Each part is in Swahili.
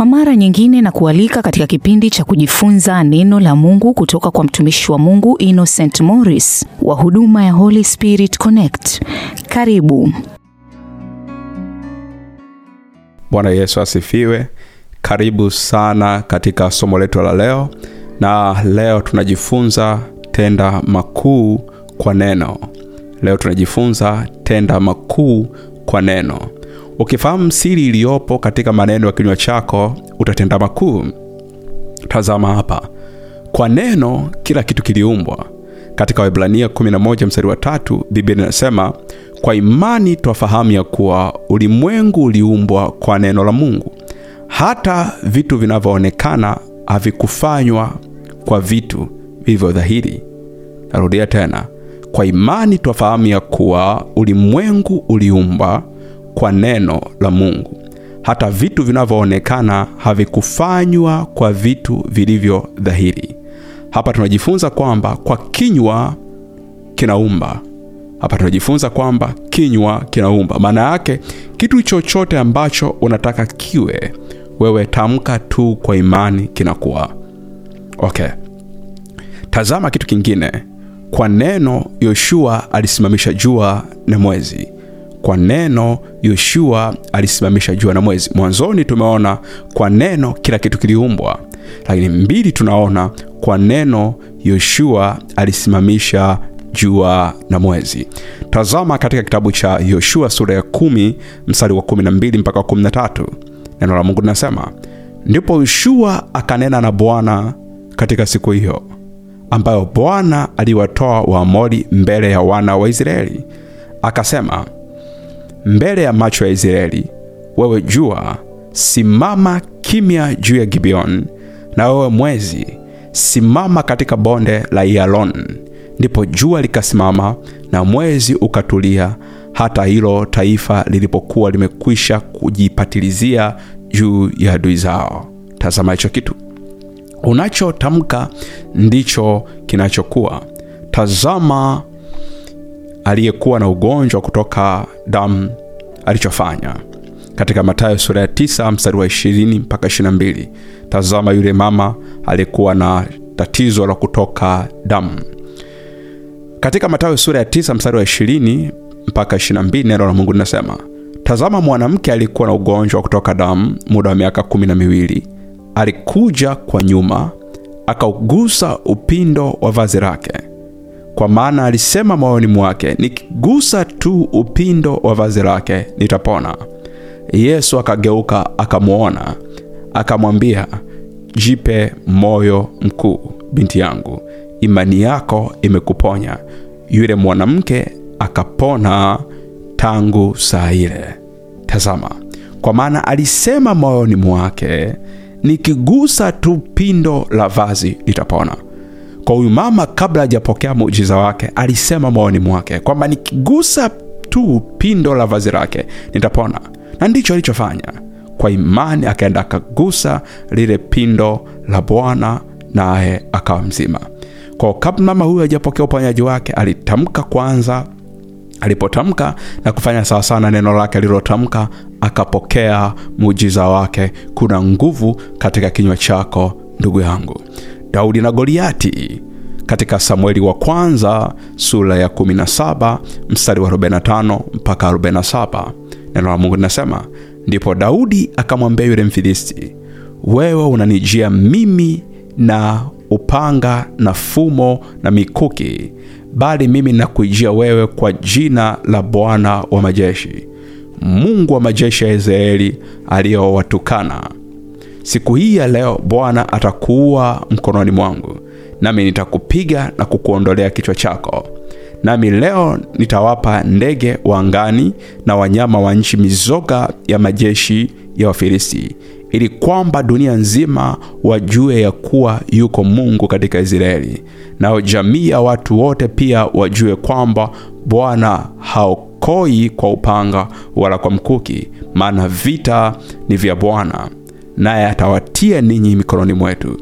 Kwa mara nyingine na kualika katika kipindi cha kujifunza neno la Mungu kutoka kwa mtumishi wa Mungu Innocent Morris wa huduma ya Holy Spirit Connect. Karibu. Bwana Yesu asifiwe. Karibu sana katika somo letu la leo, na leo tunajifunza tenda makuu kwa neno. Leo tunajifunza tenda makuu kwa neno. Ukifahamu siri iliyopo katika maneno ya kinywa chako, utatenda makuu. Tazama hapa, kwa neno kila kitu kiliumbwa. Katika Waebrania 11 mstari wa tatu, Biblia inasema kwa imani twafahamu ya kuwa ulimwengu uliumbwa kwa neno la Mungu, hata vitu vinavyoonekana havikufanywa kwa vitu vilivyodhahiri. Narudia tena, kwa imani twafahamu ya kuwa ulimwengu uliumbwa kwa neno la Mungu, hata vitu vinavyoonekana havikufanywa kwa vitu vilivyo dhahiri. Hapa tunajifunza kwamba kwa kinywa kinaumba. Hapa tunajifunza kwamba kinywa kinaumba. Maana yake kitu chochote ambacho unataka kiwe, wewe tamka tu kwa imani, kinakuwa. Okay, tazama kitu kingine. Kwa neno Yoshua alisimamisha jua na mwezi. Kwa neno Yoshua alisimamisha jua na mwezi. Mwanzoni tumeona kwa neno kila kitu kiliumbwa, lakini mbili, tunaona kwa neno Yoshua alisimamisha jua na mwezi. Tazama katika kitabu cha Yoshua sura ya kumi mstari wa kumi na mbili mpaka kumi na tatu neno la Mungu linasema, ndipo Yoshua akanena na Bwana katika siku hiyo ambayo Bwana aliwatoa Waamori mbele ya wana wa Israeli, akasema mbele ya macho ya Israeli, wewe jua simama kimya juu ya Gibeon, na wewe mwezi simama katika bonde la Yalon. Ndipo jua likasimama na mwezi ukatulia, hata hilo taifa lilipokuwa limekwisha kujipatilizia juu ya adui zao. Tazama, hicho kitu unachotamka ndicho kinachokuwa. Tazama aliyekuwa na ugonjwa kutoka damu alichofanya katika Mathayo sura ya 9 mstari wa ishirini mpaka ishirini na mbili. Tazama yule mama aliyekuwa na tatizo la kutoka damu katika Mathayo sura ya 9 mstari wa ishirini mpaka ishirini na mbili. Neno la Mungu linasema tazama, mwanamke aliyekuwa na ugonjwa wa kutoka damu muda wa miaka kumi na miwili alikuja kwa nyuma akaugusa upindo wa vazi lake, kwa maana alisema moyoni mwake, nikigusa tu upindo wa vazi lake nitapona. Yesu akageuka akamwona, akamwambia, jipe moyo mkuu, binti yangu, imani yako imekuponya. Yule mwanamke akapona tangu saa ile. Tazama, kwa maana alisema moyoni mwake nikigusa tu pindo la vazi litapona. Kwa huyu mama, kabla hajapokea muujiza wake, alisema moyoni mwake kwamba nikigusa tu pindo la vazi lake nitapona, na ndicho alichofanya. Kwa imani akaenda akagusa lile pindo la Bwana, naye akawa mzima. Kwa kabla mama huyu hajapokea uponyaji wake, alitamka kwanza alipotamka na kufanya sawasawa na neno lake alilotamka, akapokea muujiza wake. Kuna nguvu katika kinywa chako, ndugu yangu. Daudi na Goliati katika Samueli wa kwanza sura ya 17 mstari wa 45 mpaka 47, neno la Mungu linasema, ndipo Daudi akamwambia yule Mfilisti, wewe unanijia mimi na upanga na fumo na mikuki bali mimi nakuijia wewe kwa jina la Bwana wa majeshi, Mungu wa majeshi ya Israeli aliyowatukana. Siku hii ya leo Bwana atakuua mkononi mwangu, nami nitakupiga na kukuondolea kichwa chako. Nami leo nitawapa ndege wa angani na wanyama wa nchi mizoga ya majeshi ya Wafilisti, ili kwamba dunia nzima wajue ya kuwa yuko Mungu katika Israeli, nao jamii ya watu wote pia wajue kwamba Bwana haokoi kwa upanga wala kwa mkuki, maana vita ni vya Bwana, naye atawatia ninyi mikononi mwetu.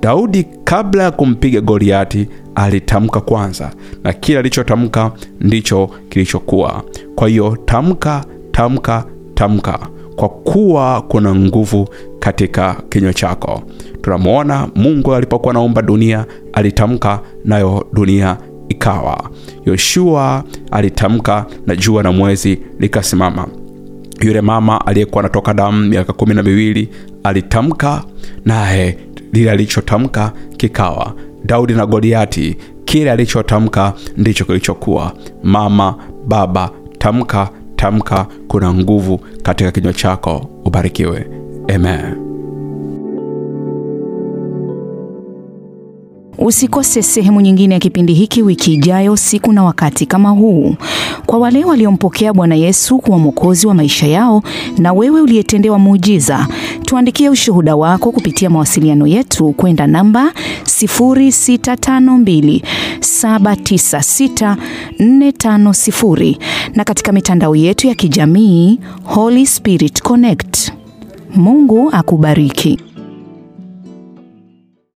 Daudi kabla ya kumpiga Goliati alitamka kwanza, na kila alichotamka ndicho kilichokuwa. Kwa hiyo tamka, tamka, tamka kwa kuwa kuna nguvu katika kinywa chako tunamwona mungu alipokuwa naumba dunia alitamka nayo dunia ikawa yoshua alitamka na jua na mwezi likasimama yule mama aliyekuwa anatoka damu miaka kumi na miwili alitamka naye lile alichotamka kikawa. Daudi na goliati kile alichotamka ndicho kilichokuwa. Mama baba tamka tamka kuna nguvu katika kinywa chako ubarikiwe. Amen. Usikose sehemu nyingine ya kipindi hiki wiki ijayo, siku na wakati kama huu. Kwa wale waliompokea Bwana Yesu kuwa mwokozi wa maisha yao, na wewe uliyetendewa muujiza, tuandikie ushuhuda wako kupitia mawasiliano yetu kwenda namba 0652796450 na katika mitandao yetu ya kijamii Holy Spirit Connect. Mungu akubariki.